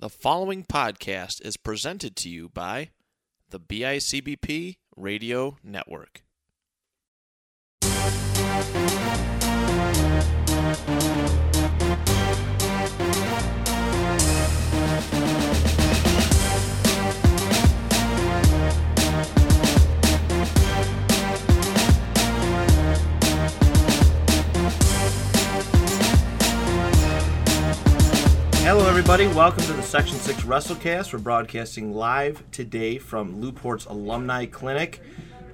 The following podcast is presented to you by the BICBP Radio Network. Hello, everybody. Welcome to the Section 6 WrestleCast. We're broadcasting live today from Lew-Port's Alumni Clinic.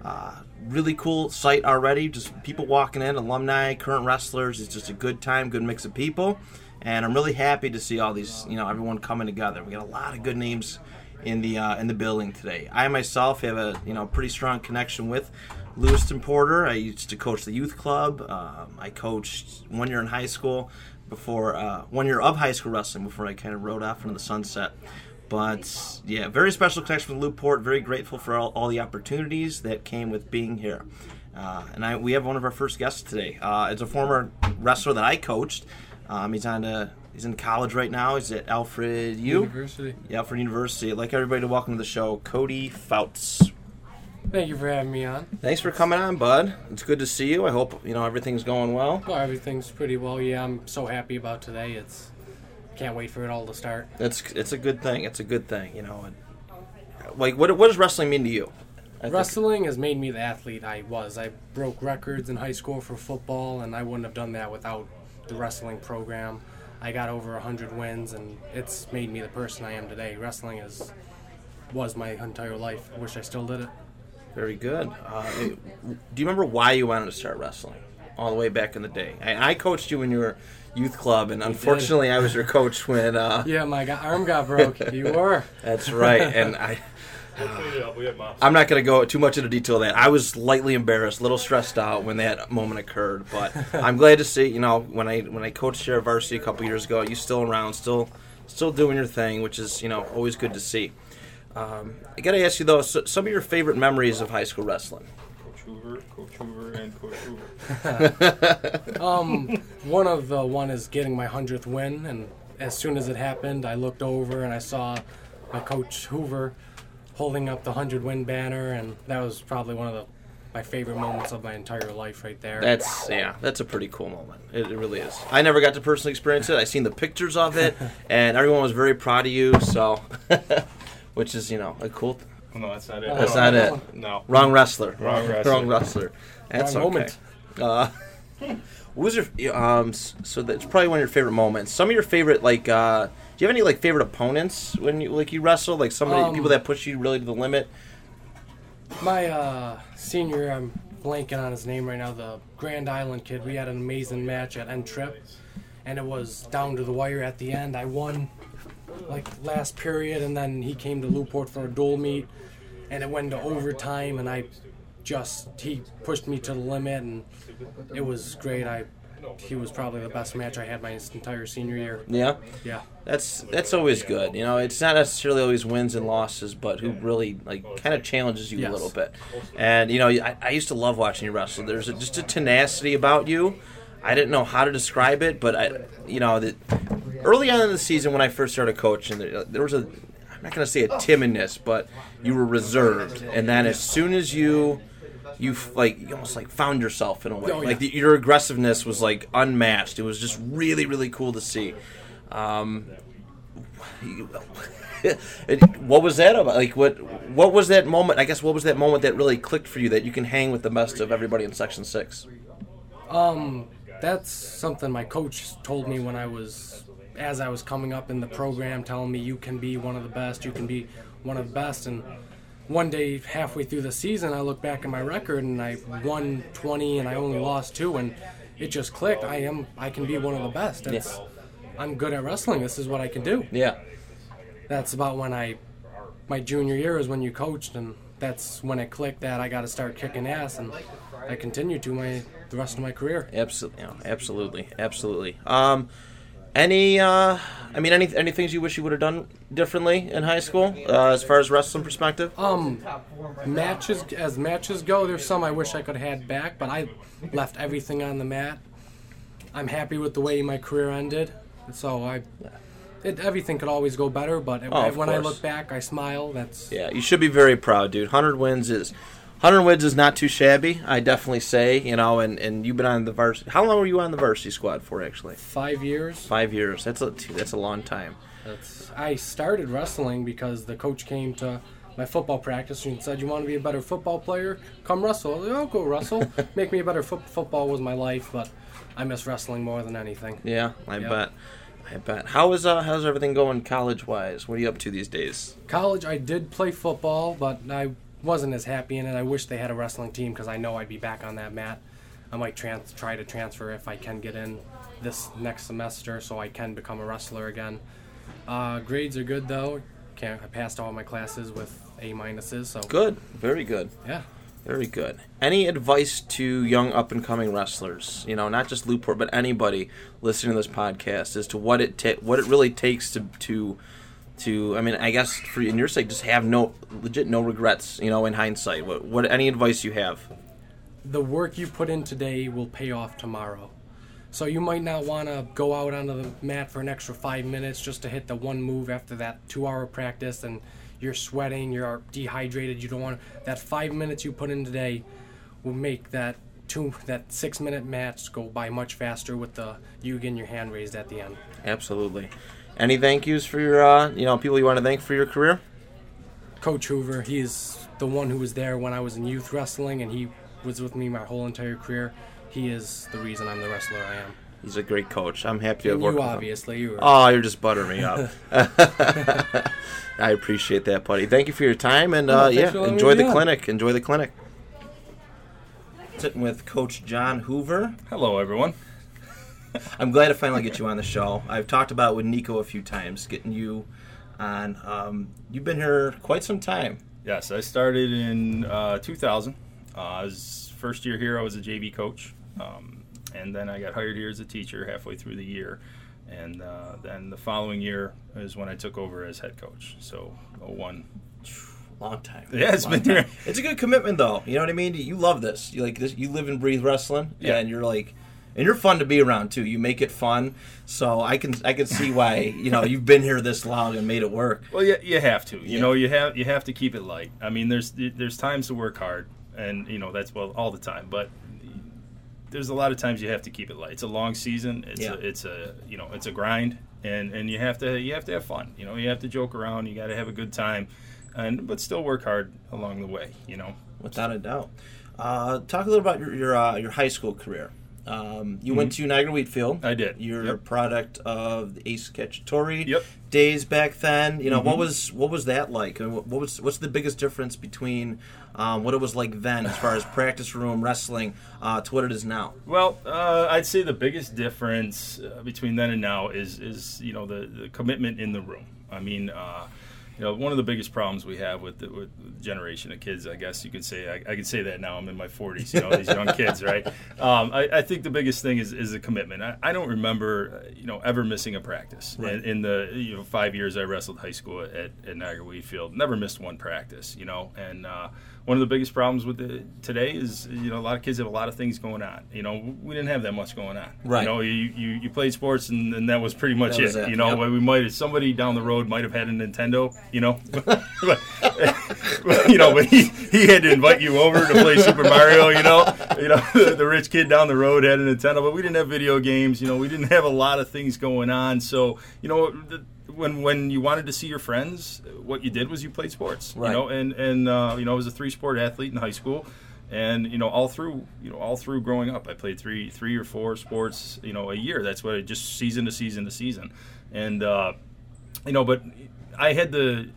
Uh, really cool site already. Just people walking in, alumni, current wrestlers. It's just a good time, good mix of people. And I'm really happy to see all these, you know, everyone coming together. We got a lot of good names in the uh, in the building today. I myself have a you know pretty strong connection with Lewiston Porter. I used to coach the youth club. Um, I coached one year in high school before uh, one year of high school wrestling before I kind of rode off into the sunset. But yeah, very special connection with Lew-Port. Very grateful for all, all the opportunities that came with being here. Uh, and I, we have one of our first guests today. Uh, it's a former wrestler that I coached. Um, he's on a, he's in college right now. He's at Alfred U. University. Yeah, Alfred University. I'd like everybody to welcome to the show, Cody Fouts. Thank you for having me on. Thanks for coming on, bud. It's good to see you. I hope you know everything's going well. Well, everything's pretty well. Yeah, I'm so happy about today. It's can't wait for it all to start. It's it's a good thing. It's a good thing. You know, and, like what what does wrestling mean to you? I think- Wrestling has made me the athlete I was. I broke records in high school for football, and I wouldn't have done that without the wrestling program. I got over 100 wins, and it's made me the person I am today. Wrestling is was my entire life. I wish I still did it. Very good. Uh, do you remember why you wanted to start wrestling? All the way back in the day. I, I coached you when you were youth club, and unfortunately, I was your coach when. Uh, Yeah, my go- arm got broke. you were. That's right, and I. I'm not going to go too much into detail. Of that I was lightly embarrassed, a little stressed out when that moment occurred. But I'm glad to see, you know, when I when I coached here at varsity a couple years ago, you still around, still still doing your thing, which is you know always good to see. Um, I got to ask you though, so, some of your favorite memories of high school wrestling. Coach Hoover, Coach Hoover, and Coach Hoover. Um, one of the one is getting my hundredth win, and as soon as it happened, I looked over and I saw my coach Hoover holding up the hundred win banner, and that was probably one of the my favorite moments of my entire life, right there. That's yeah, that's a pretty cool moment. It, it really is. I never got to personally experience it. I seen the pictures of it, and everyone was very proud of you. So, which is you know a cool. Th- Oh, no, that's not it. That's No. not it. No. Wrong wrestler. Wrong wrestler. Wrong wrestler. That's Wrong okay. moment. Uh, what was your um? So that's probably one of your favorite moments. Some of your favorite like. uh Do you have any like favorite opponents when you like you wrestle? Like some of the Um, people that push you really to the limit. My uh, senior, year, I'm blanking on his name right now. The Grand Island kid. We had an amazing match at End Trip, and it was down to the wire at the end. I won, like last period, and then he came to Lew-Port for a dual meet, and it went to overtime, and I just he pushed me to the limit, and it was great. I he was probably the best match I had my entire senior year. Yeah. Yeah. That's that's always good. You know, it's not necessarily always wins and losses, but who really like kind of challenges you Yes. a little bit. And you know, I, I used to love watching you wrestle. There's a, just a tenacity about you. I didn't know how to describe it, but I, you know, that early on in the season when I first started coaching, there, there was a I'm not going to say a timidness, but you were reserved. And then as soon as you you like you almost like found yourself in a way. Oh, yeah. Like the, your aggressiveness was like unmatched. It was just really really cool to see. Um, it- what was that about? Like what what was that moment? I guess what was that moment that really clicked for you that you can hang with the best of everybody in Section Six? Um, that's something my coach told me when I was, as I was coming up in the program, telling me you can be one of the best, you can be one of the best. And one day, halfway through the season, I look back at my record and I won 20 and I only lost two, and it just clicked. I am, I can be one of the best. It's, I'm good at wrestling. This is what I can do. Yeah, That's about when I, my junior year is when you coached, and that's when it clicked that I got to start kicking ass, and I continued to my the rest of my career. absolutely, absolutely, absolutely. Um, any, uh, I mean, any any things you wish you would have done differently in high school uh, as far as wrestling perspective? Um, matches as matches go, there's some I wish I could have had back, but I left everything on the mat. I'm happy with the way my career ended, so I it, everything could always go better, but Oh, when I look back, I smile. That's Yeah, you should be very proud, dude. Hundred wins is hundred Woods is not too shabby. I definitely say, you know, and, and you've been on the varsity. How long were you on the varsity squad for? Actually, five years. five years. That's a that's a long time. That's, I started wrestling because the coach came to my football practice and said, "You want to be a better football player? Come wrestle." I was like, "I'll go wrestle. Make me a better foot football was my life, but I miss wrestling more than anything." Yeah, I Yep. bet. I bet. How is uh how's everything going college wise? What are you up to these days? College, I did play football, but I wasn't as happy in it. I wish they had a wrestling team because I know I'd be back on that mat. I might trans- try to transfer if I can get in this next semester, so I can become a wrestler again. Uh, grades are good though. Can't, I passed all my classes with A minuses, so Good, very good, yeah. very good. Any advice to young up and coming wrestlers? You know, not just Lew-Port, but anybody listening to this podcast as to what it ta- what it really takes to to to. I mean, I guess for in your sake, just have no legit no regrets. You know, in hindsight, what what any advice you have? the work you put in today will pay off tomorrow. So you might not want to go out onto the mat for an extra five minutes just to hit the one move after that two-hour practice, and you're sweating, you're dehydrated. You don't want that five minutes you put in today will make that two that six-minute match go by much faster with the you getting your hand raised at the end. Absolutely. Any thank yous for your uh, you know people you want to thank for your career? Coach Hoover, he's the one who was there when I was in youth wrestling, and he was with me my whole entire career. He is the reason I'm the wrestler I am. He's a great coach. I'm happy to have And worked you with him. obviously, you were. Oh, you're just buttering me up. I appreciate that, buddy. Thank you for your time, and uh, thanks yeah, for letting me enjoy be the on. clinic. Enjoy the clinic. Sitting with Coach John Hoover. Hello, everyone. I'm glad to finally get you on the show. I've talked about it with Nico a few times, getting you on. Um, you've been here quite some time. Yes, I started in uh, 2000. Uh, I was first year here. I was a JV coach, um, and then I got hired here as a teacher halfway through the year, and uh, then the following year is when I took over as head coach. So a 01. Long time. Yeah, it's been time. It's a good commitment, though. You know what I mean? You love this. You like this. You live and breathe wrestling, Yeah. and you're like, and you're fun to be around too. You make it fun, so I can I can see why you know you've been here this long and made it work. Well, yeah, you have to. You Yeah. know, you have you have to keep it light. I mean, there's there's times to work hard, and you know that's well all the time. But there's a lot of times you have to keep it light. It's a long season. It's Yeah. a, it's a you know it's a grind, and and you have to you have to have fun. You know, you have to joke around. You got to have a good time, and but still work hard along the way. You know. Without a doubt. Uh, talk a little about your your, uh, your high school career. Um, you went to Niagara Wheatfield. Mm-hmm. I did. You're a product of the Ace Cacciatore Yep. days back then. You know what Mhm. was what was that like? What, what was what's the biggest difference between um, what it was like then, as far as practice room wrestling, uh, to what it is now? Well, uh, I'd say the biggest difference uh, between then and now is is you know the, the commitment in the room. I mean, uh, you know, one of the biggest problems we have with the, with the generation of kids, I guess you could say, I, I could say that now. I'm in my 40s. You know, these young kids, right? Um, I, I think the biggest thing is is the commitment. I, I don't remember, you know, ever missing a practice Right. in, in the you know five years I wrestled high school at, at Niagara Wheatfield. Never missed one practice. You know, and uh, one of the biggest problems with the, today is you know a lot of kids have a lot of things going on. You know, we didn't have that much going on. Right. You know, you, you, you played sports and, and that was pretty much was it. it, You know, yep. we might somebody down the road might have had a Nintendo. You know, but, you know, but he, he had to invite you over to play Super Mario. You know, you know the rich kid down the road had a Nintendo, but we didn't have video games. You know, we didn't have a lot of things going on. So you know. The, when, when you wanted to see your friends, what you did was you played sports, Right. you know, and and uh, you know I was a three sport athlete in high school, and you know all through you know all through growing up, I played three three or four sports, you know, a year. That's what I just season to season to season, and uh, you know, but I had the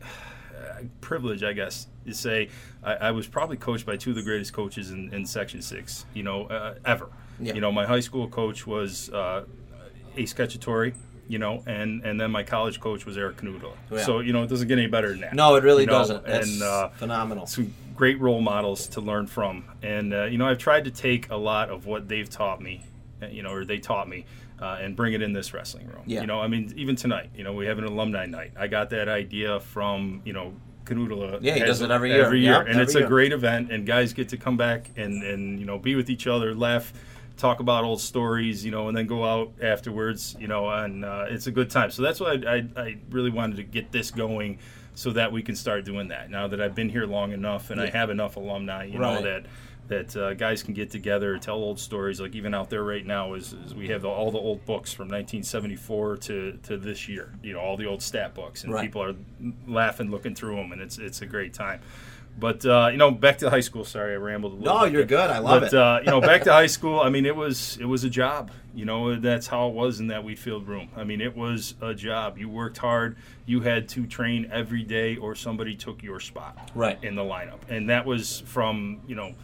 privilege, I guess, to say I, I was probably coached by two of the greatest coaches in, in Section Six, you know, uh, ever. Yeah. You know, my high school coach was uh, Ace Cacciatore. You know, and and then my college coach was Eric Canoodle. Yeah. So you know, it doesn't get any better than that. No, it really You know, doesn't. That's and uh, phenomenal. some great role models to learn from. And uh, you know, I've tried to take a lot of what they've taught me, uh, you know, or they taught me, uh, and bring it in this wrestling room. Yeah. You know, I mean, even tonight, you know, we have an alumni night. I got that idea from you know. Canoodle Yeah, he does it every year. Every year, Yeah, and every it's year. a great event, and guys get to come back and and you know be with each other, laugh, talk about old stories, you know, and then go out afterwards, you know, and uh, it's a good time. So that's why I, I, I really wanted to get this going so that we can start doing that. Now that I've been here long enough and I have enough alumni, you Right. know, that that uh, guys can get together, tell old stories. Like even out there right now is, is we have the, all the old books from 1974 to, to this year. You know, all the old stat books, and Right. people are laughing looking through them, and it's it's a great time. But uh, you know, back to high school. Sorry, I rambled a little. No, bit you're good. I love but, it. uh, you know, back to high school. I mean, it was it was a job. You know, that's how it was in that Wheatfield room. I mean, it was a job. You worked hard. You had to train every day, or somebody took your spot Right. in the lineup, and that was from you know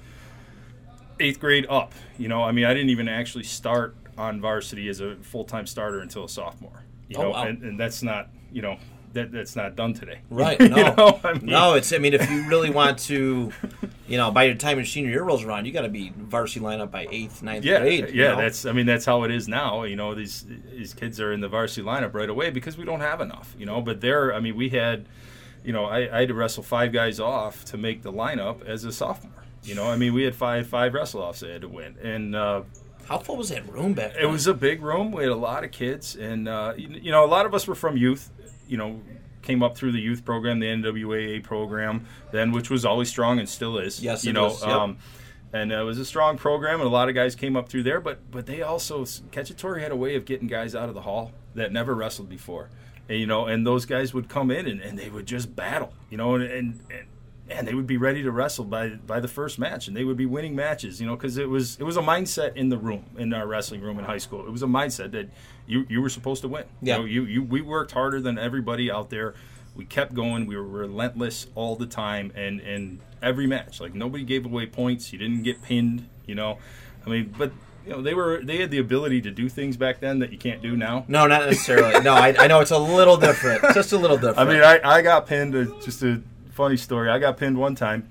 eighth grade up. You know, I mean, I didn't even actually start on varsity as a full time starter until a sophomore. You Oh, know, wow. and, and that's not you know that that's not done today. Right. You No. know, I mean- no, it's. I mean, if you really want to, you know, by the time your senior year rolls around, you got to be varsity lineup by eighth, ninth Yeah, grade. you yeah, know? that's. I mean, that's how it is now. You know, these these kids are in the varsity lineup right away because we don't have enough. You know, but there, I mean, we had, you know, I, I had to wrestle five guys off to make the lineup as a sophomore. You know, I mean, we had five five wrestle offs I had to win, and uh, How full was that room back then? it was a big room. We had a lot of kids, and uh, you, you know, a lot of us were from youth. You know, came up through the youth program, the NWAA program, then which was always strong and still is. Yes, you it know. yep. Um, and it was a strong program, and a lot of guys came up through there. But but they also Cacciatore had a way of getting guys out of the hall that never wrestled before, and you know, and those guys would come in and, and they would just battle, you know, and and. and and they would be ready to wrestle by by the first match, and they would be winning matches, you know, because it was it was a mindset in the room in our wrestling room in high school. It was a mindset that you you were supposed to win. Yeah. You, know, you you we worked harder than everybody out there. We kept going. We were relentless all the time, and and every match, like nobody gave away points. You didn't get pinned, you know. I mean, but you know they were they had the ability to do things back then that you can't do now. no, not necessarily. no, I, I know it's a little different. Just a little different. I mean, I, I got pinned. Just a funny story. I got pinned one time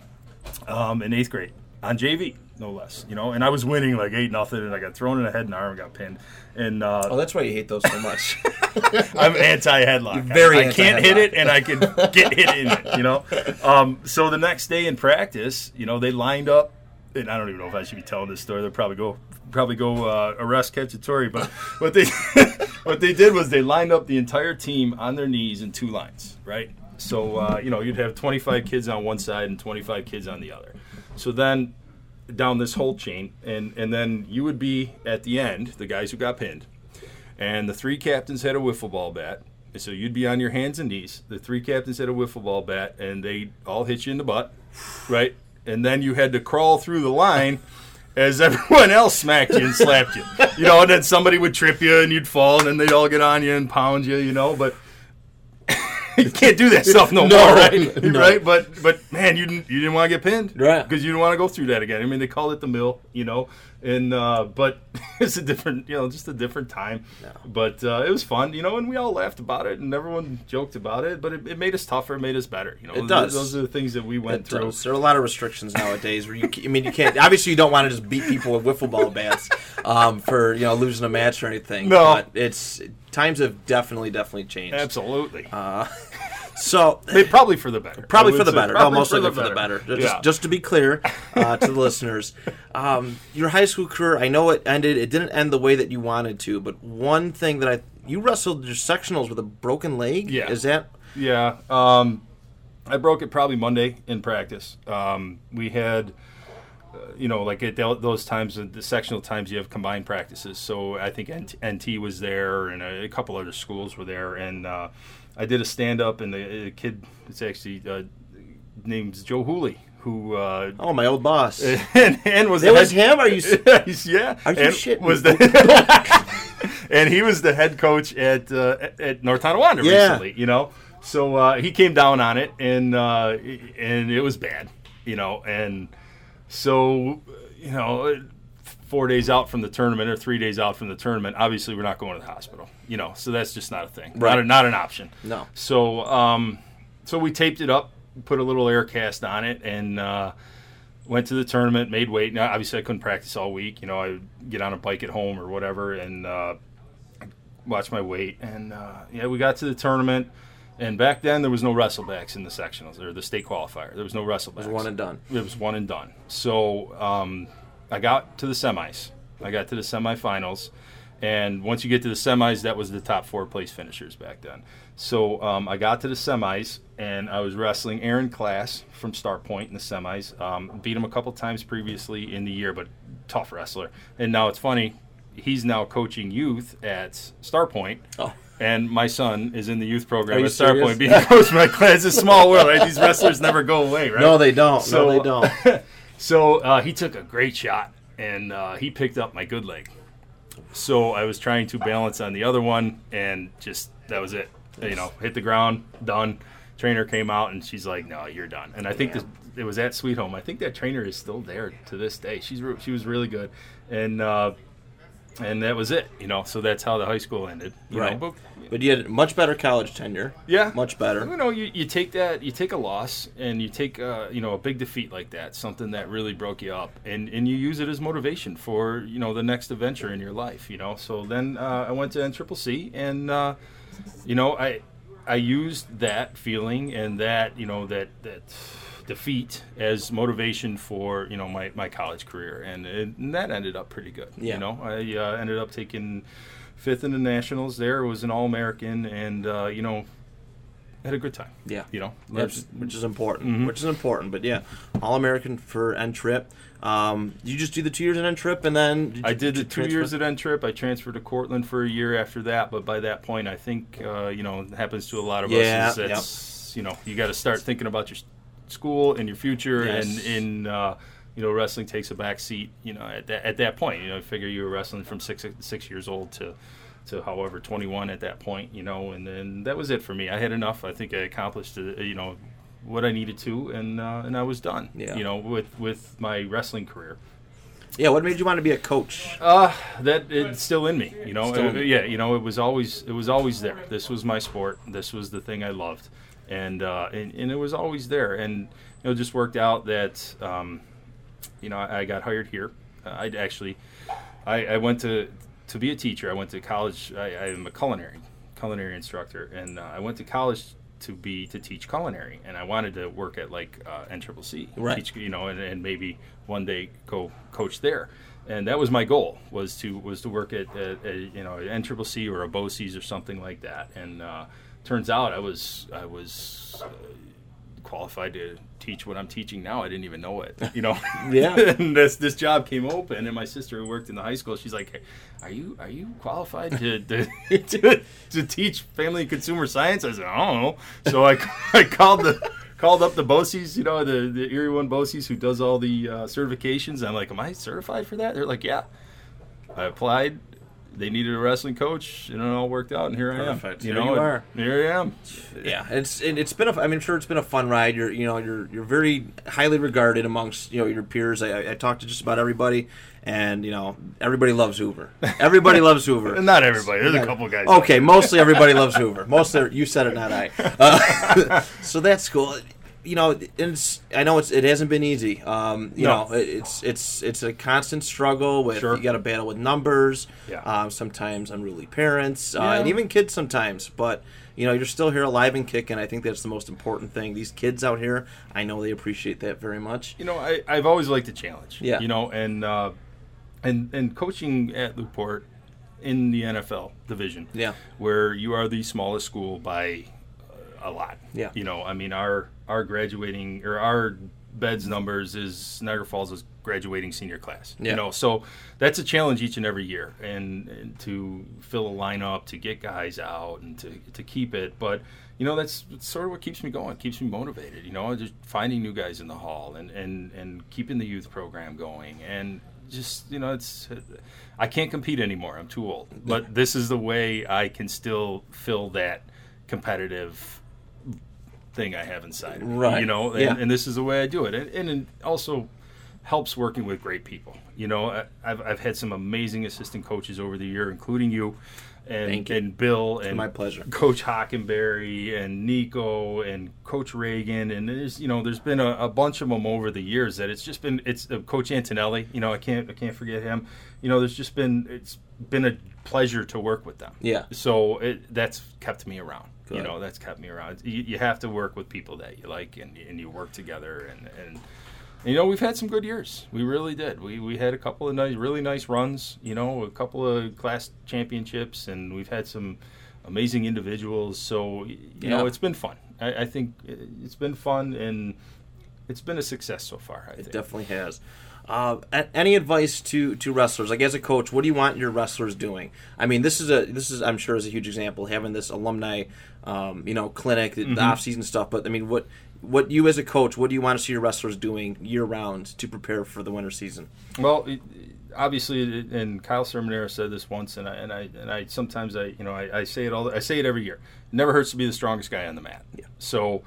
um, in eighth grade on JV, no less. You know, and I was winning like eight nothing, and I got thrown in the head and arm and got pinned. And uh, oh, that's why you hate those so much. I'm anti headlock. very I, I can't hit it, and I can get hit in it. You know. Um, so the next day in practice, you know, they lined up, and I don't even know if I should be telling this story. They'll probably go probably go uh, arrest Cacciatore, but what they what they did was they lined up the entire team on their knees in two lines, right? So uh, you know you'd have 25 kids on one side and 25 kids on the other. So then down this whole chain, and and then you would be at the end, the guys who got pinned, and the three captains had a wiffle ball bat. So you'd be on your hands and knees. The three captains had a wiffle ball bat, and they all hit you in the butt, right? And then you had to crawl through the line as everyone else smacked you and slapped you. You know, and then somebody would trip you and you'd fall, and then they'd all get on you and pound you. You know, but you can't do that stuff no, No, more, right? no. Right? But but man, you didn't you didn't want to get pinned, Right. Because you didn't want to go through that again. I mean, they call it the mill, you know, and uh, but it's a different, you know, just a different time. But uh, it was fun, you know, and we all laughed about it, and everyone joked about it. But it, it made us tougher, it made us better. You know, It Those- does. Those are the things that we went It through. does. There are a lot of restrictions nowadays where you, I mean, you can't. Obviously, you don't want to just beat people with wiffle ball bats um, for you know losing a match or anything. No. but it's times have definitely, definitely changed. Absolutely, So They- probably for the better. Probably for the better. No, most likely for the better. Just, Yeah. just to be clear uh, to the listeners, um, your high school career, I know it ended. It didn't end the way that you wanted to, but one thing that I you wrestled your sectionals with a broken leg. Yeah. is that Yeah, um, I broke it probably Monday in practice. Um, we had, uh, you know, like at tho- those times, the sectional times, you have combined practices. So I think NT, was there, and a, a couple other schools were there, and uh, I did a stand up, and the, the kid, it's actually uh, named Joe Hooley, who. Uh, oh my old boss? and, and was It was head- him? Are you yeah. Are you and shitting Was the and he was the head coach at uh, at- North Tonawanda Yeah. recently. You know, so uh, he came down on it, and uh, and it was bad. You know, and so you know. Four days out from the tournament, or three days out from the tournament, obviously we're not going to the hospital. You know, so that's just not a thing. Right. Not, a, not an option. No. So, um, so we taped it up, put a little air cast on it, and uh, went to the tournament. Made weight. Now, obviously, I couldn't practice all week. You know, I would get on a bike at home or whatever, and uh, watch my weight. And uh, yeah, we got to the tournament. And back then, there was no wrestlebacks in the sectionals or the state qualifier. There was no wrestlebacks. It was one and done. It was one and done. So um, I got to the semis, I got to the semifinals, and once you get to the semis, that was the top four place finishers back then. So um, I got to the semis, and I was wrestling Aaron Class from Star Point in the semis. Um, beat him a couple times previously in the year, but tough wrestler. And now it's funny, he's now coaching youth at Star Point. Oh. And my son is in the youth program at Star serious? Point being coached by Class. It's a small world, right? These wrestlers never go away, right? No, they don't. So- no, they don't. So uh, he took a great shot, and uh, he picked up my good leg. So I was trying to balance on the other one, and just that was it. You know, hit the ground, done. Trainer came out, and she's like, "No, you're done." And I think this, it was at Sweet Home. I think that trainer is still there to this day. She's re- she was really good, and uh, and that was it. You know, so that's how the high school ended. You Right. Know? But, But you had much better college tenure. yeah, Much better. You know, you, you take that, you take a loss, and you take uh, you know a big defeat like that, something that really broke you up, and and you use it as motivation for you know the next adventure in your life. You know, so then uh, I went to NCCC, and uh, you know I I used that feeling and that you know that that defeat as motivation for you know my, my college career, and, it, and that ended up pretty good. Yeah. You know, I uh, ended up taking fifth in the nationals. There was an All American, and uh, you know had a good time. Yeah. You know, Which, which is important. Mm-hmm. Which is important. But yeah, All American for N Trip. Um, you just do the two years at N Trip, and then I did the two transfer? years at N Trip. I transferred to Cortland for a year after that, but by that point, I think uh, you know it happens to a lot of Yeah, us. Is that's you know you got to start thinking about your school and your future, Yes. and in uh, you know wrestling takes a back seat. You know at that, at that point, you know I figure you were wrestling from six six years old to to however 21 at that point. You know, and then that was it for me. I had enough. I think I accomplished you know what I needed to, and uh, and I was done. Yeah. You know with with my wrestling career. Yeah, what made you want to be a coach? Uh, that it's still in me, you know. Uh, yeah, you know, it was always it was always there. This was my sport. This was the thing I loved, and uh, and, and it was always there. And you know, it just worked out that um, you know I, I got hired here. Uh, I actually I, I went to to be a teacher. I went to college. I, I am a culinary culinary instructor, and uh, I went to college to be to teach culinary, and I wanted to work at like uh, NCCC, Right. teach, you know, and, and maybe one day go coach there. And that was my goal was to was to work at, at, at you know an NCCC or a BOCES or something like that. And uh, turns out I was I was uh, qualified to teach what I'm teaching now. I didn't even know it, you know. Yeah. and this this job came open, and my sister who worked in the high school, she's like, hey, "Are you are you qualified to to, to to teach family and consumer science?" I said, "I don't know." So I I called the. Called up the BOCES, you know, the, the Erie One BOCES who does all the uh, certifications. I'm like, Am I certified for that? They're like, Yeah. I applied. They needed a wrestling coach, and it all worked out. And here I am. Perfect. You Here know, you are. Here I am. Yeah, it's it, it's been a. I mean, I'm sure it's been a fun ride. You're you know you're you're very highly regarded amongst you know your peers. I, I, talked to just about everybody, and you know everybody loves Hoover. Everybody loves Hoover. Not everybody. There's a couple guys. Okay, mostly everybody loves Hoover. Mostly you said it, not I. Uh, so that's cool. You know, it's I know it's it hasn't been easy. Um, you No. know, it, it's it's it's a constant struggle with Sure. you got to battle with numbers. Yeah. Um, sometimes unruly parents, uh, and even kids sometimes. But you know, you're still here alive and kicking. I think that's the most important thing. These kids out here, I know they appreciate that very much. you know, I, I've always liked a challenge. Yeah. You know, and uh, and and coaching at Lew-Port in the NFL division. Yeah. Where you are the smallest school by uh, a lot. Yeah. You know, I mean, our our graduating or our beds numbers is Niagara Falls is graduating senior class. Yeah. You know, so that's a challenge each and every year, and, and to fill a lineup, to get guys out, and to to keep it, but. You know that's, that's sort of what keeps me going, keeps me motivated. You know, just finding new guys in the hall and, and, and keeping the youth program going, and just you know, it's I can't compete anymore. I'm too old. But this is the way I can still fill that competitive thing I have inside. me, Right. You know, and, Yeah. and this is the way I do it. And, and it also helps working with great people. You know, I, I've, I've had some amazing assistant coaches over the year, including you. And, you. and Bill and my pleasure. Coach Hockenberry and Nico and Coach Reagan and there's you know there's been a, a bunch of them over the years that it's just been it's uh, Coach Antonelli you know I can't I can't forget him you know there's just been it's been a pleasure to work with them Yeah. so it, that's kept me around you know that's kept me around you, you have to work with people that you like and, and you work together and and you know, we've had some good years. We really did. We we had a couple of nice, really nice runs. You know, a couple of class championships, and we've had some amazing individuals. So you know, it's been fun. I, I think it- it's been fun, and it's been a success so far. I It think. definitely has. Uh, any advice to, to wrestlers? Like as a coach, what do you want your wrestlers doing? I mean, this is a this is I'm sure is a huge example having this alumni, um, you know, clinic, the, Mm-hmm. the off season stuff. But I mean, what what you as a coach, what do you want to see your wrestlers doing year round to prepare for the winter season? Well, obviously, and Kyle Sermonera said this once, and I and I and I sometimes I you know I, I say it all I say it every year. It never hurts to be the strongest guy on the mat. Yeah. So,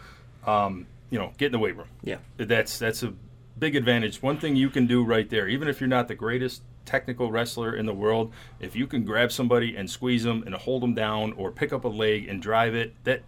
um, you know, get in the weight room. Yeah, That's that's a big advantage. One thing you can do right there, even if you're not the greatest technical wrestler in the world, if you can grab somebody and squeeze them and hold them down, or pick up a leg and drive it, that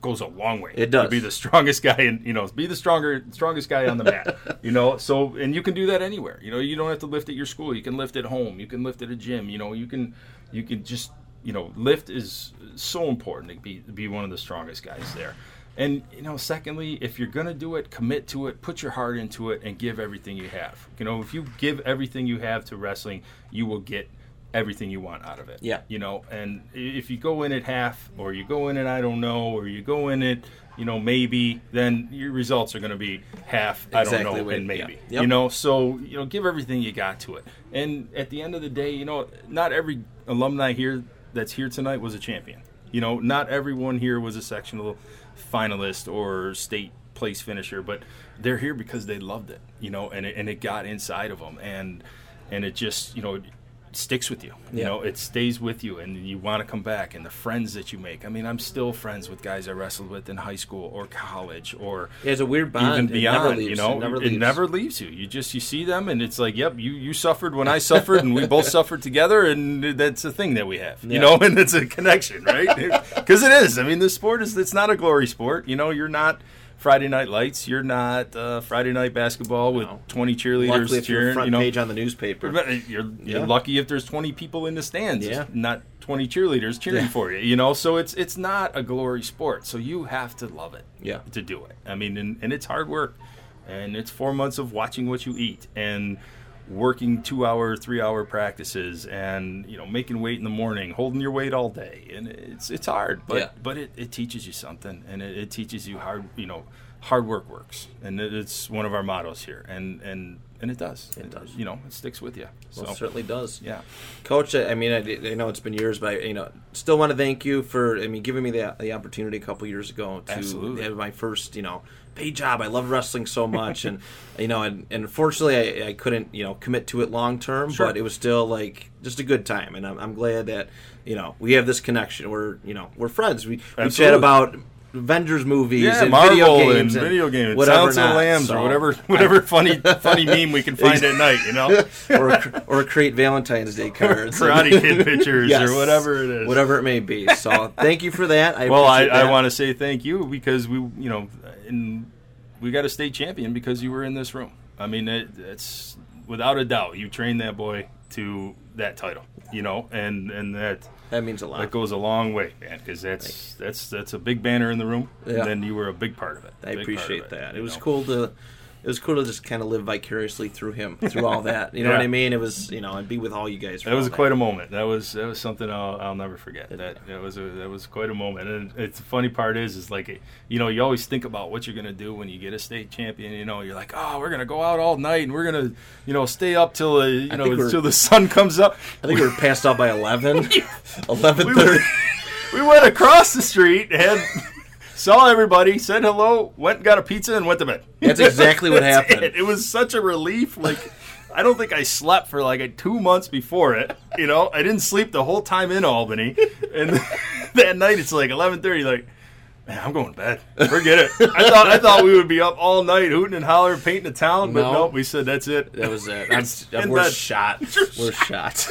goes a long way. It does. To be the strongest guy, and you know, be the stronger, strongest guy on the mat. you know, so and you can do that anywhere. You know, you don't have to lift at your school. You can lift at home. You can lift at a gym. You know, you can, you can just, you know, lift is so important to be to be one of the strongest guys there. And you know, secondly, if you're gonna do it, commit to it, put your heart into it, and give everything you have. You know, if you give everything you have to wrestling, you will get everything you want out of it. Yeah. You know, and if you go in at half, or you go in at I don't know, or you go in at you know maybe, then your results are going to be half exactly I don't know what- and yeah. maybe. Yep. You know, so you know, give everything you got to it. And at the end of the day, you know, not every alumni here that's here tonight was a champion. You know, not everyone here was a sectional finalist or state place finisher, but they're here because they loved it. You know, and it, and it got inside of them, and and it just you know sticks with you. You Yeah. know, it stays with you, and you want to come back. And the friends that you make. I mean, I'm still friends with guys I wrestled with in high school or college or it's a weird bond. even It beyond. never leaves. you know, it never it leaves. never leaves you. You just you see them, and it's like, yep, you you suffered when I suffered, and we both suffered together, and that's a thing that we have. Yeah. You know, and it's a connection, right? Because it is. I mean, the sport is it's not a glory sport. You know, you're not. Friday Night Lights. You're not uh, Friday Night Basketball with No. 20 cheerleaders Luckily, if you're cheering. front You know, page on the newspaper. You're, you're lucky if there's 20 people in the stands, Yeah. not 20 cheerleaders cheering Yeah. for you. You know, so it's it's not a glory sport. So you have to love it, Yeah. to do it. I mean, and, and it's hard work, and it's four months of watching what you eat and working two hour, three hour practices, and you know making weight in the morning, holding your weight all day, and it's it's hard, but Yeah. but it, it teaches you something, and it, it teaches you hard, you know. Hard work works, and it- it's one of our mottos here, and and and it does. It does. You know, it sticks with you. So Well, it certainly does. yeah. Coach, I I mean, I, I know it's been years, but I, you know, still want to thank you for, I mean, giving me the, the opportunity a couple years ago to Absolutely. have my first, you know, paid job. I love wrestling so much, and you know, and, and unfortunately, I, I couldn't, you know, commit to it long term, Sure. but it was still like just a good time, and I'm, I'm glad that you know we have this connection. We're, you know, we're friends. We, we chat about Avengers movies Yeah, and Marvel video games and, video games, whatever Silence of the not. Lambs, So- or whatever, whatever funny, funny meme we can find at night. You know, or or create Valentine's Day cards, Karate Kid pictures Yes. or whatever it is. whatever it may be. So thank you for that. I Well, I, I want to say thank you because we, you know, and we got a state champion because you were in this room. I mean, it, it's without a doubt you trained that boy to that title. You know, and and that that means a lot. that goes a long way, man. Because that's that's that's a big banner in the room. Yeah. And then you were a big part of it. I Big part of appreciate it, that. It was know. cool to. It was cool to just kind of live vicariously through him, through all that. You know what I mean? It was, you know, and be with all you guys. That was quite a moment. That was that was something I'll, I'll never forget. That that was a, that was quite a moment. And it's the funny part is is like you know you always think about what you're gonna do when you get a state champion. You know you're like oh we're gonna go out all night and we're gonna you know stay up till uh, you know until the sun comes up. I think we were passed out by 11. Eleven thirty. we, we went across the street and saw everybody, said hello, went and got a pizza, and went to bed. That's exactly what That's happened. It. It was such a relief. Like I don't think I slept for like a two months before it. You know, I didn't sleep the whole time in Albany, and that night it's like eleven thirty. Like. Man, I'm going to bed. Forget it. I thought I thought we would be up all night hooting and hollering, painting the town, but No. nope. We said that's it. That was it. I'm, In we're shot. We're shot.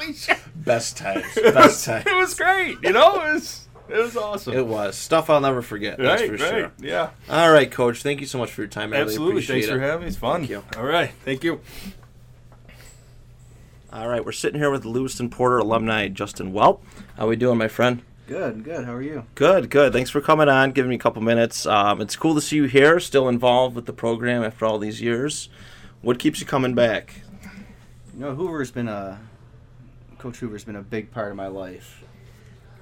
it Best times. Best times. It was great. You know, it was it was awesome. It was stuff I'll never forget. That's right, for right. sure. Yeah. All right, Coach. Thank you so much for your time. I really Absolutely. appreciate Thanks it. for having me. It's fun. Thank you. All right. Thank you. All right, we're sitting here with Lewiston Porter alumni Justin Welp. How we doing, my friend? Good, good. How are you? Good, good. Thanks for coming on, giving me a couple minutes. Um, it's cool to see you here, still involved with the program after all these years. What keeps you coming back? You know, Hoover's been a Coach Hoover's been a big part of my life.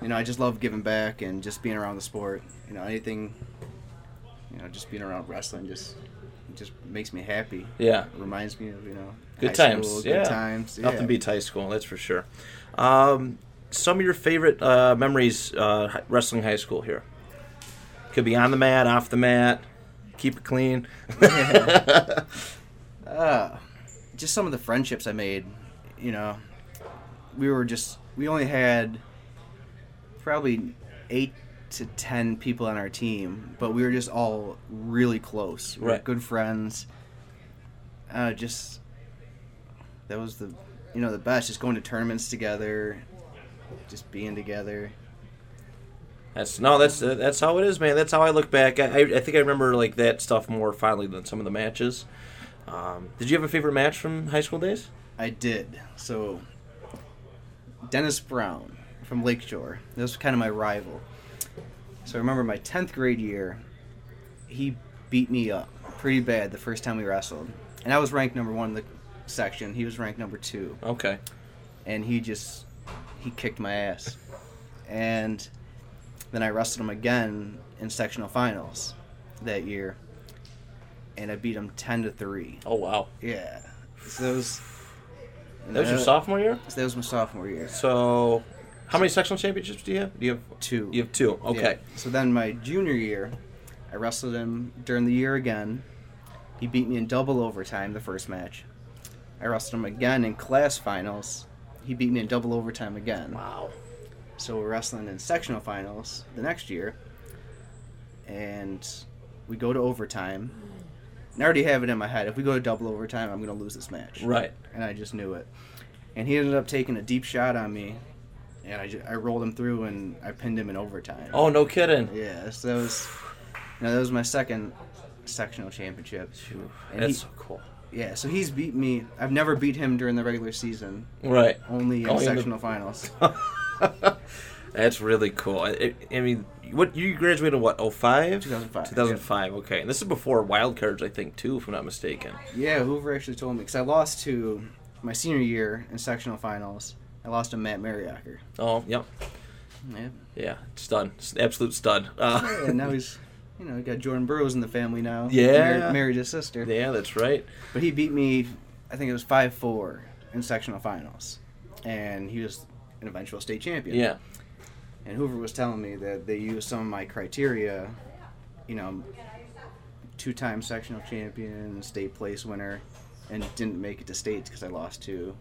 You know, I just love giving back and just being around the sport. You know, anything. You know, just being around wrestling just just makes me happy. Yeah, It reminds me of you know good times. school, yeah, good times. Nothing beats high school, that's for sure. Um, some of your favorite uh, memories uh, wrestling high school here. Could be on the mat, off the mat. Keep it clean. Uh, just some of the friendships I made. You know, we were just we only had probably eight to ten people on our team, but we were just all really close. We were Right. good friends. Uh, just that was the you know the best. Just going to tournaments together, just being together. That's no, that's uh, that's how it is, man. That's how I look back. I, I I think I remember like that stuff more fondly than some of the matches. Um, did you have a favorite match from high school days? I did. So Dennis Brown from Lakeshore. That was kind of my rival. So I remember my tenth grade year, he beat me up pretty bad the first time we wrestled, and I was ranked number one in the section. He was ranked number two, Okay. and he just he kicked my ass. And then I wrestled him again in sectional finals that year, and I beat him ten to three. Oh wow. Yeah. So that was. That was your uh, sophomore year. So that was my sophomore year. So, how many sectional championships do you have? Do you have Two. You have two. Okay. Yeah. So then my junior year, I wrestled him during the year again. He beat me in double overtime the first match. I wrestled him again in class finals. He beat me in double overtime again. Wow. So we're wrestling in sectional finals the next year. And we go to overtime. And I already have it in my head. If we go to double overtime, I'm going to lose this match. Right. and I just knew it. And he ended up taking a deep shot on me, and I, I rolled him through and I pinned him in overtime. Oh no kidding. yeah, so that was, you know, that was my second sectional championship. And That's he- so cool. Yeah, so he's beat me. I've never beat him during the regular season, Right. only in Only in the- sectional finals. That's really cool. I, I- mean, what you graduated what? 05? 2005, 2005. Okay. And this is before wild cards, I think, too, if I'm not mistaken. Yeah, Hoover actually told me because I lost to my senior year in sectional finals. I lost to Matt Mariacker. Oh, yep. Yeah, Yeah, stud, absolute stud. Uh, and now he's, you know, he got Jordan Burroughs in the family now. Yeah. married, married his sister. yeah, that's right. But he beat me, I think it was 5 4 in sectional finals. And he was an eventual state champion. Yeah, And Hoover was telling me that they used some of my criteria, you know, two time sectional champion, state place winner, and didn't make it to states because I lost to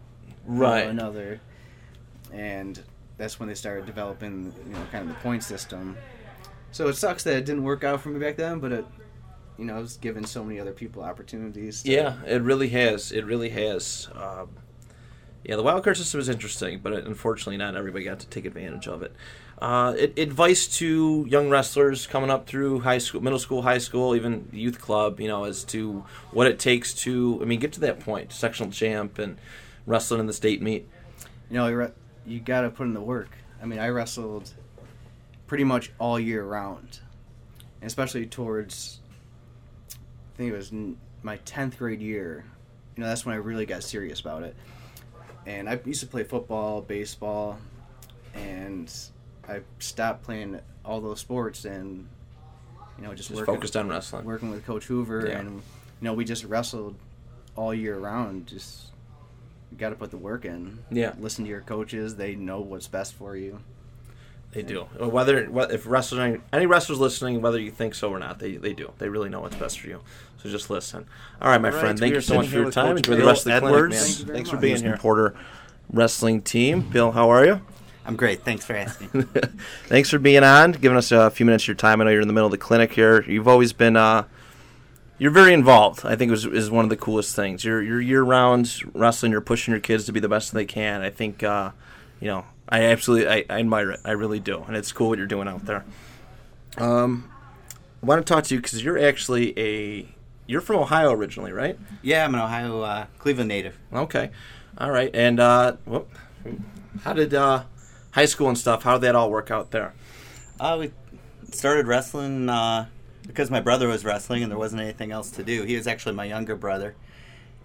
right. another. And that's when they started developing, you know, kind of the point system. So it sucks that it didn't work out for me back then, but it, you know, it's given so many other people opportunities. to- Yeah, it really has. It really has. Um, yeah, the wild card system is interesting, but unfortunately, not everybody got to take advantage of it. Uh, it advice to young wrestlers coming up through high school, middle school, high school, even youth club, you know, as to what it takes to, I mean, get to that point, sectional champ and wrestling in the state meet. you know, you, got to put in the work. I mean, I wrestled pretty much all year round, and especially towards, I think it was my 10th grade year. You know, that's when I really got serious about it. And I used to play football, baseball, and I stopped playing all those sports and, you know, just, Just working, focused on wrestling. working with Coach Hoover, Yeah. and you know, we just wrestled all year round. Just got to put the work in. Yeah. Listen to your coaches; they know what's best for you. They do. Whether if wrestling, any wrestlers listening, whether you think so or not, they, they do. They really know what's best for you. So just listen. All right, my All right, friend. we Thank are you so much for your with time. Coach Enjoy the Bill rest of the clinic, Edwards. man. Thank you very Thanks for much. being here. Porter Wrestling Team. Bill, how are you? I'm great. Thanks for asking. Thanks for being on, giving us a few minutes of your time. I know you're in the middle of the clinic here. You've always been, uh, you're very involved. I think is is one of the coolest things. You're you're year round wrestling. You're pushing your kids to be the best they can. I think, uh, you know, I absolutely I, I admire it. I really do, and it's cool what you're doing out there. Um, I want to talk to you because you're actually a you're from Ohio originally, right? yeah, I'm an Ohio, uh, Cleveland native. Okay, all right. And uh, whoop, how did uh, high school and stuff. How did that all work out there? Uh, we started wrestling uh, because my brother was wrestling and there wasn't anything else to do. He was actually my younger brother,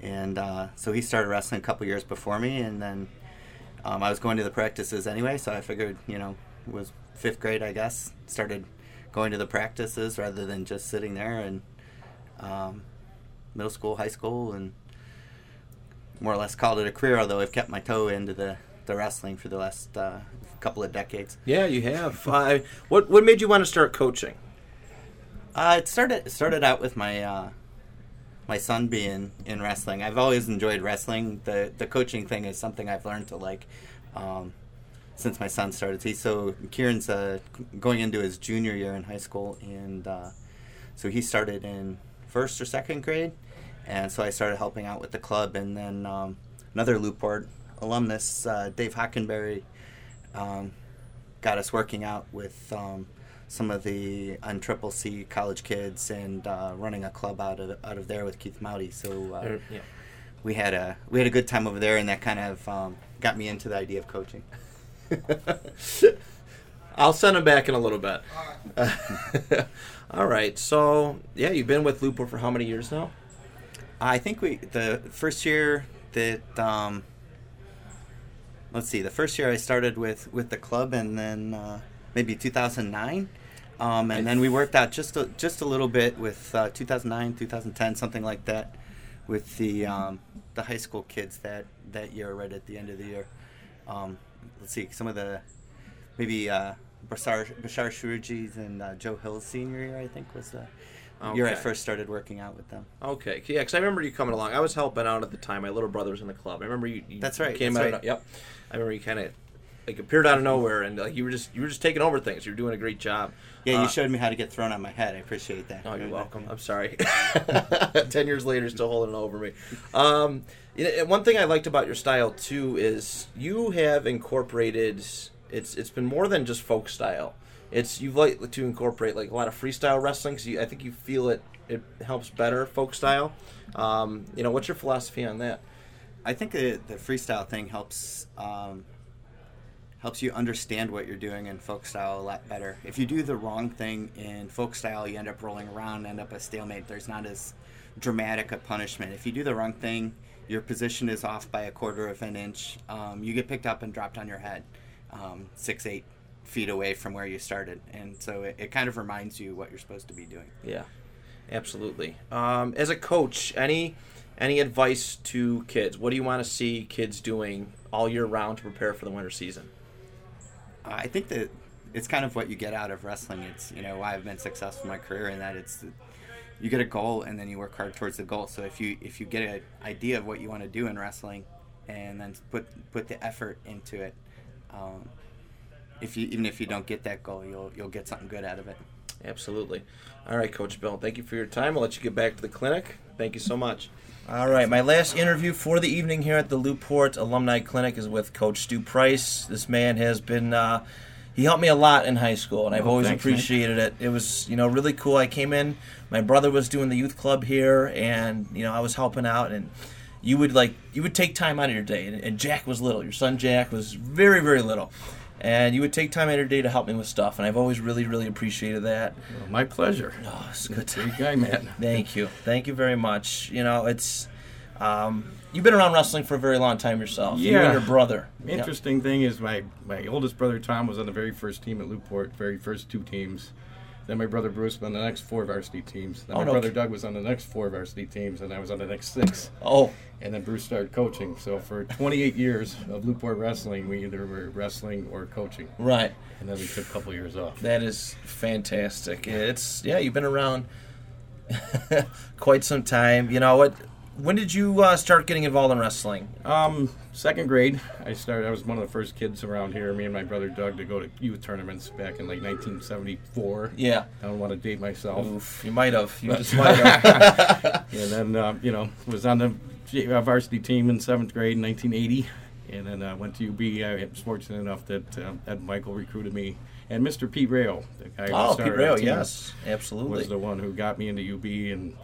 and uh, so he started wrestling a couple years before me. And then um, I was going to the practices anyway, so I figured, you know, it was fifth grade, I guess. Started going to the practices rather than just sitting there. And um, middle school, high school, and more or less called it a career. Although I've kept my toe into the the wrestling for the last uh, couple of decades. Yeah, you have. Uh, what what made you want to start coaching? Uh, it started started out with my uh, my son being in wrestling. I've always enjoyed wrestling. the The coaching thing is something I've learned to like um, since my son started. So Kieran's uh, going into his junior year in high school, and uh, so he started in first or second grade, and so I started helping out with the club, and then um, another Lew-Port alumnus, uh, Dave Hockenberry, um, got us working out with um, some of the un triple C college kids and uh, running a club out of out of there with Keith Mouty. So uh, Er, yeah. we had a we had a good time over there, and that kind of um, got me into the idea of coaching. I'll send him back in a little bit. all right. So yeah, you've been with Lew-Port for how many years now? I think we the first year that um, let's see, the first year I started with with the club, and then uh, maybe 2009, um, and then we worked out just a, just a little bit with uh, 2009, 2010, something like that, with the um, the high school kids that that year, right at the end of the year. Um, let's see, some of the maybe uh, Bashar Bashar Shurji's and uh, Joe Hill's senior year, I think, was the year I first started working out with them. Okay, yeah, because I remember you coming along. I was helping out at the time. My little brother was in the club. I remember you. you That's right, Came that's out. right. Yep. I remember you kind of like appeared out of nowhere, and like you were just you were just taking over things. You were doing a great job. Yeah, you Uh, showed me how to get thrown on my head. I appreciate that. Oh, you're welcome. I'm sorry. Ten years later, still holding it over me. Um, one thing I liked about your style too is you have incorporated. It's it's been more than just folk style. It's you've like to incorporate like a lot of freestyle wrestling. Because I think you feel it it helps better folk style. Um, you know, what's your philosophy on that? I think the, the freestyle thing helps um, helps you understand what you're doing in folk style a lot better. If you do the wrong thing in folk style, you end up rolling around, end up a stalemate. There's not as dramatic a punishment. If you do the wrong thing, your position is off by a quarter of an inch. Um, you get picked up and dropped on your head, um, six eight feet away from where you started, and so it, it kind of reminds you what you're supposed to be doing. Yeah, absolutely. Um, as a coach, any any advice to kids? What do you want to see kids doing all year round to prepare for the winter season? I think that it's kind of what you get out of wrestling. It's you know why I've been successful in my career in that it's you get a goal and then you work hard towards the goal. So if you if you get an idea of what you want to do in wrestling, and then put put the effort into it, um, if you even if you don't get that goal, you'll you'll get something good out of it. Absolutely. All right, Coach Bill. Thank you for your time. I'll let you get back to the clinic. Thank you so much. All right, my last interview for the evening here at the Lew-Port Alumni Clinic is with Coach Stu Price. This man has been. Uh, he helped me a lot in high school, and I've Oh, always thanks, man. appreciated it. It was, you know, really cool. I came in, my brother was doing the youth club here, and you know, I was helping out, and you would like, you would take time out of your day, and, and Jack was little. Your son Jack was very, very little, and you would take time out of your day to help me with stuff, and I've always really, really appreciated that. Well, my pleasure. Oh, it's good to Great guy, man. Thank you. Thank you very much. You know, it's um, you've been around wrestling for a very long time yourself. You and your brother. Yep. Interesting thing is my my oldest brother Tom was on the very first team at Lew-Port, very first two teams. Then my brother Bruce was on the next four varsity teams. Then Oh, my no brother Doug was on the next four varsity teams, and I was on the next six. Oh, And then Bruce started coaching. So for 28 years of Lew-Port wrestling, we either were wrestling or coaching. right. And then we took a couple years off. That is fantastic. It's yeah, you've been around quite some time. You know what? When did you uh, start getting involved in wrestling? Um, second grade, I started. I was one of the first kids around here. Me and my brother Doug to go to youth tournaments back in like 1974. Yeah. I don't want to date myself. Oof, you might have. You just might have. And then, um, you know, was on the uh, varsity team in seventh grade in 1980. And then uh, went to UB. I was fortunate enough that uh, Ed Michael recruited me. And Mr. Pete Rayo, the guy who oh, started Pete team, yes, absolutely. was the one who got me into UB. And,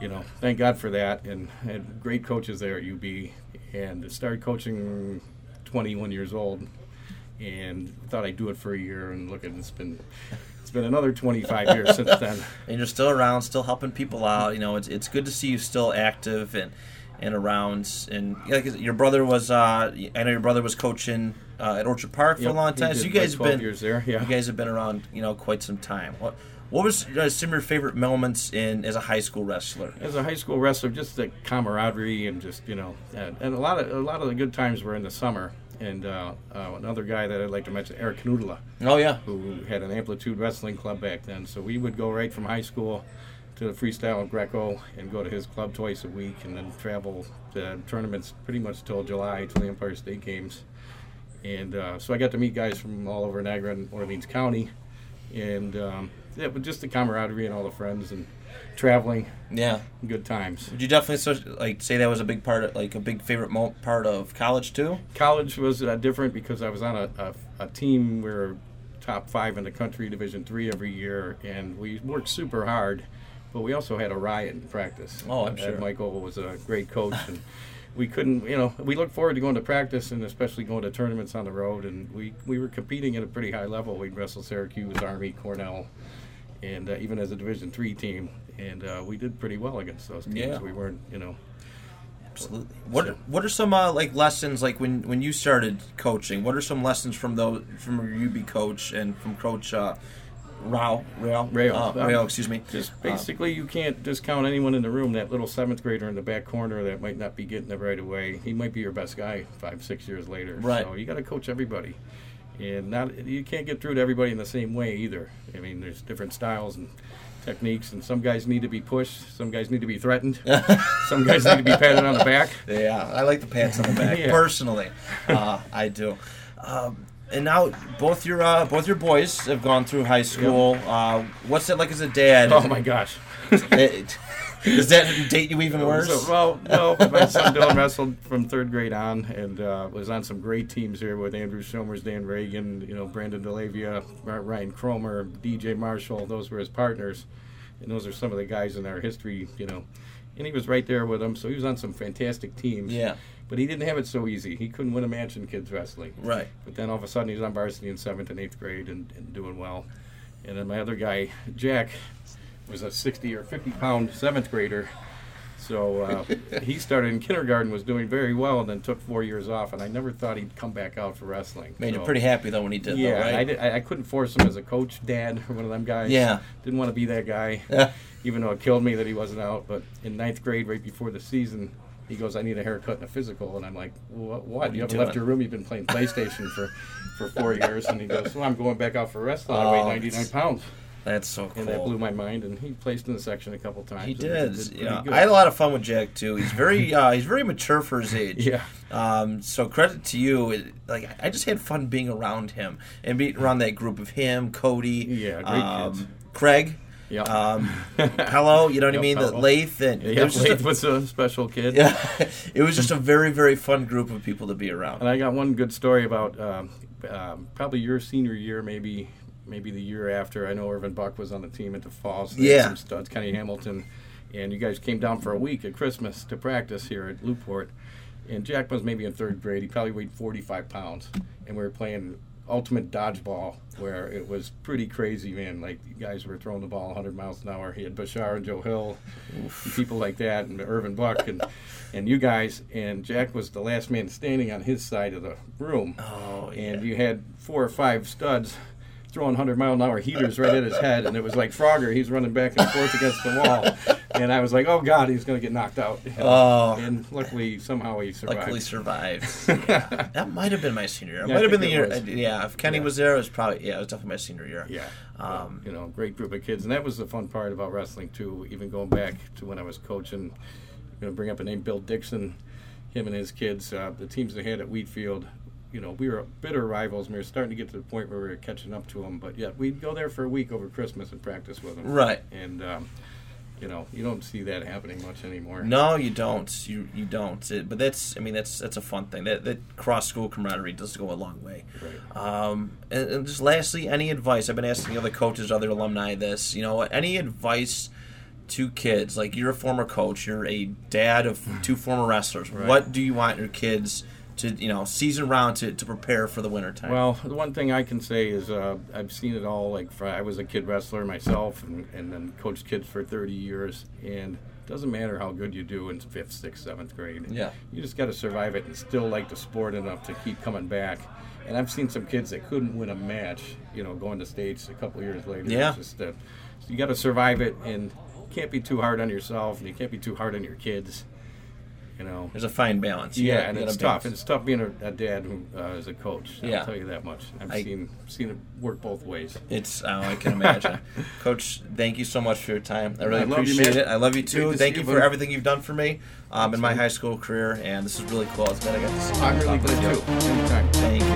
you know, thank God for that. And had great coaches there at UB. And started coaching 21 years old. and thought I'd do it for a year. And look, at it's been it's been another 25 years since then. and you're still around, still helping people out. You know, it's it's good to see you still active and and around. And like your brother was, uh, I know your brother was coaching uh, at Orchard Park for Yep, a long time. So you guys have been years there, yeah. You guys have been around, you know, quite some time. What what was uh, some of your favorite moments in as a high school wrestler? As a high school wrestler, just the camaraderie and just you know, and, and a lot of a lot of the good times were in the summer. And uh, uh, another guy that I'd like to mention, Eric Knudla. Oh yeah, who had an Amplitude Wrestling Club back then. So we would go right from high school to the freestyle and Greco and go to his club twice a week and then travel to tournaments pretty much till July to the Empire State Games. And uh, so I got to meet guys from all over Niagara and Orleans County. And um, yeah, but just the camaraderie and all the friends and traveling, yeah. good times. Would you definitely so- like say that was a big part, of, like a big favorite mo- part of college too? College was uh, different because I was on a, a, a team we were top five in the country, Division three every year, and we worked super hard. But we also had a riot in practice. Oh, I'm Ed sure. Michael was a great coach, and we couldn't, you know, we looked forward to going to practice and especially going to tournaments on the road. And we, we were competing at a pretty high level. We'd wrestle Syracuse, Army, Cornell, and uh, even as a Division three team, and uh, we did pretty well against those teams. Yeah. We weren't, you know, Absolutely. What What are some uh, like lessons like when when you started coaching? What are some lessons from those from your UB coach and from Coach uh, Rao Rail Rail. uh, Um, Rail, excuse me. Just Uh, basically, you can't discount anyone in the room. That little seventh grader in the back corner that might not be getting it right away. He might be your best guy five, six years later. Right. So you got to coach everybody, and not you can't get through to everybody in the same way either. I mean, there's different styles and techniques, and some guys need to be pushed, some guys need to be threatened, some guys need to be patted on the back. Yeah, I like the pats on the back Yeah. personally. Uh, I do. Um, and now both your uh, both your boys have gone through high school. Uh, what's it like as a dad? Oh my gosh. It- does that date you even worse? So, well, no, my son Dylan wrestled from third grade on, and uh, was on some great teams here with Andrew Schomers, Dan Reagan, you know, Brandon DeLavia, Ryan Cromer, DJ Marshall. Those were his partners, and those are some of the guys in our history, you know. And he was right there with them, so he was on some fantastic teams. Yeah. But he didn't have it so easy. He couldn't win a match in kids wrestling. Right. But then all of a sudden he's on varsity in seventh and eighth grade and, and doing well. And then my other guy, Jack, was a 60 or 50 pound seventh grader. So uh, he started in kindergarten, was doing very well, and then took four years off. And I never thought he'd come back out for wrestling. Made So- pretty happy though when he did. yeah, though, right? I, did, I, I couldn't force him as a coach, dad, or one of them guys. Yeah. Didn't want to be that guy, Yeah. even though it killed me that he wasn't out. But in ninth grade, right before the season, he goes, I need a haircut and a physical. And I'm like, what? what? are You you haven't left your room. You've been playing PlayStation for, for four years. And he goes, well, I'm going back out for wrestling. I Oh, weigh 99 pounds. That's so cool. And that blew my mind. And he placed in the section a couple times. He did. Yeah, good. I had a lot of fun with Jack too. He's very uh, he's very mature for his age. Yeah. Um, so credit to you. It, like I just had fun being around him and being around that group of him, Cody, Yeah, great um, kids. Craig, Yeah. um, Hello. You know what I Yep, mean? The Hello. Lath and Yeah, was Lath a, was a special kid. yeah, it was just a very very fun group of people to be around. And I got one good story about um, um, probably your senior year, maybe maybe the year after. I know Irvin Buck was on the team at the Falls. Had Yeah. some studs, Kenny Hamilton, and you guys came down for a week at Christmas to practice here at Lew-Port. And Jack was maybe in third grade. He probably weighed 45 pounds, and we were playing ultimate dodgeball, where it was pretty crazy, man. Like you guys were throwing the ball 100 miles an hour. He had Bashar and Joe Hill, and people like that, and Irvin Buck, and and you guys. And Jack was the last man standing on his side of the room. Oh, yeah. And you had four or five studs throwing 100 mile an hour heaters right at his head, and it was like Frogger. He's running back and forth against the wall. And I was like, oh, God, he's going to get knocked out. Oh. And luckily, somehow he survived. Luckily survived. Yeah. That might have been my senior year. It Yeah, might have been the year. was. Yeah, if Kenny Yeah. was there, it was probably yeah, it was definitely my senior year. Yeah. Um, you know, great group of kids, and that was the fun part about wrestling too. Even going back to when I was coaching, I'm going to bring up a name, Bill Dixon, him and his kids, uh, the teams they had at Wheatfield. You know, we were bitter rivals, and we were starting to get to the point where we were catching up to them. But yet, we'd go there for a week over Christmas and practice with them. Right. And um, you know, you don't see that happening much anymore. No, you don't. You you don't. It, but that's I mean that's that's a fun thing. That that cross school camaraderie does go a long way. Right. Um, and, and just lastly, any advice? I've been asking the other coaches, other alumni, this. You know, any advice to kids? Like you're a former coach, you're a dad of two former wrestlers. Right. What do you want your kids to you know season round to, to prepare for the winter time? Well, the one thing I can say is uh, I've seen it all. Like fr- I was a kid wrestler myself, and, and then coached kids for 30 years. And it doesn't matter how good you do in fifth, sixth, seventh grade. Yeah. You just got to survive it and still like the sport enough to keep coming back. And I've seen some kids that couldn't win a match, you know, going to states a couple years later. Yeah. Just uh, you got to survive it, and can't be too hard on yourself, and you can't be too hard on your kids. You know. There's a fine balance. You Yeah, gotta- and you tough. balance. It's tough being a, a dad who uh, is a coach. Yeah. I'll tell you that much. I've I- seen seen it work both ways. It's oh, I can imagine. Coach, thank you so much for your time. I really I love you, appreciate it. I love you too. to Thank you you, for everything you've done for me um, in my high school career, and this is really cool. It's glad I got to see. I'm really glad too. Anytime. Thank you.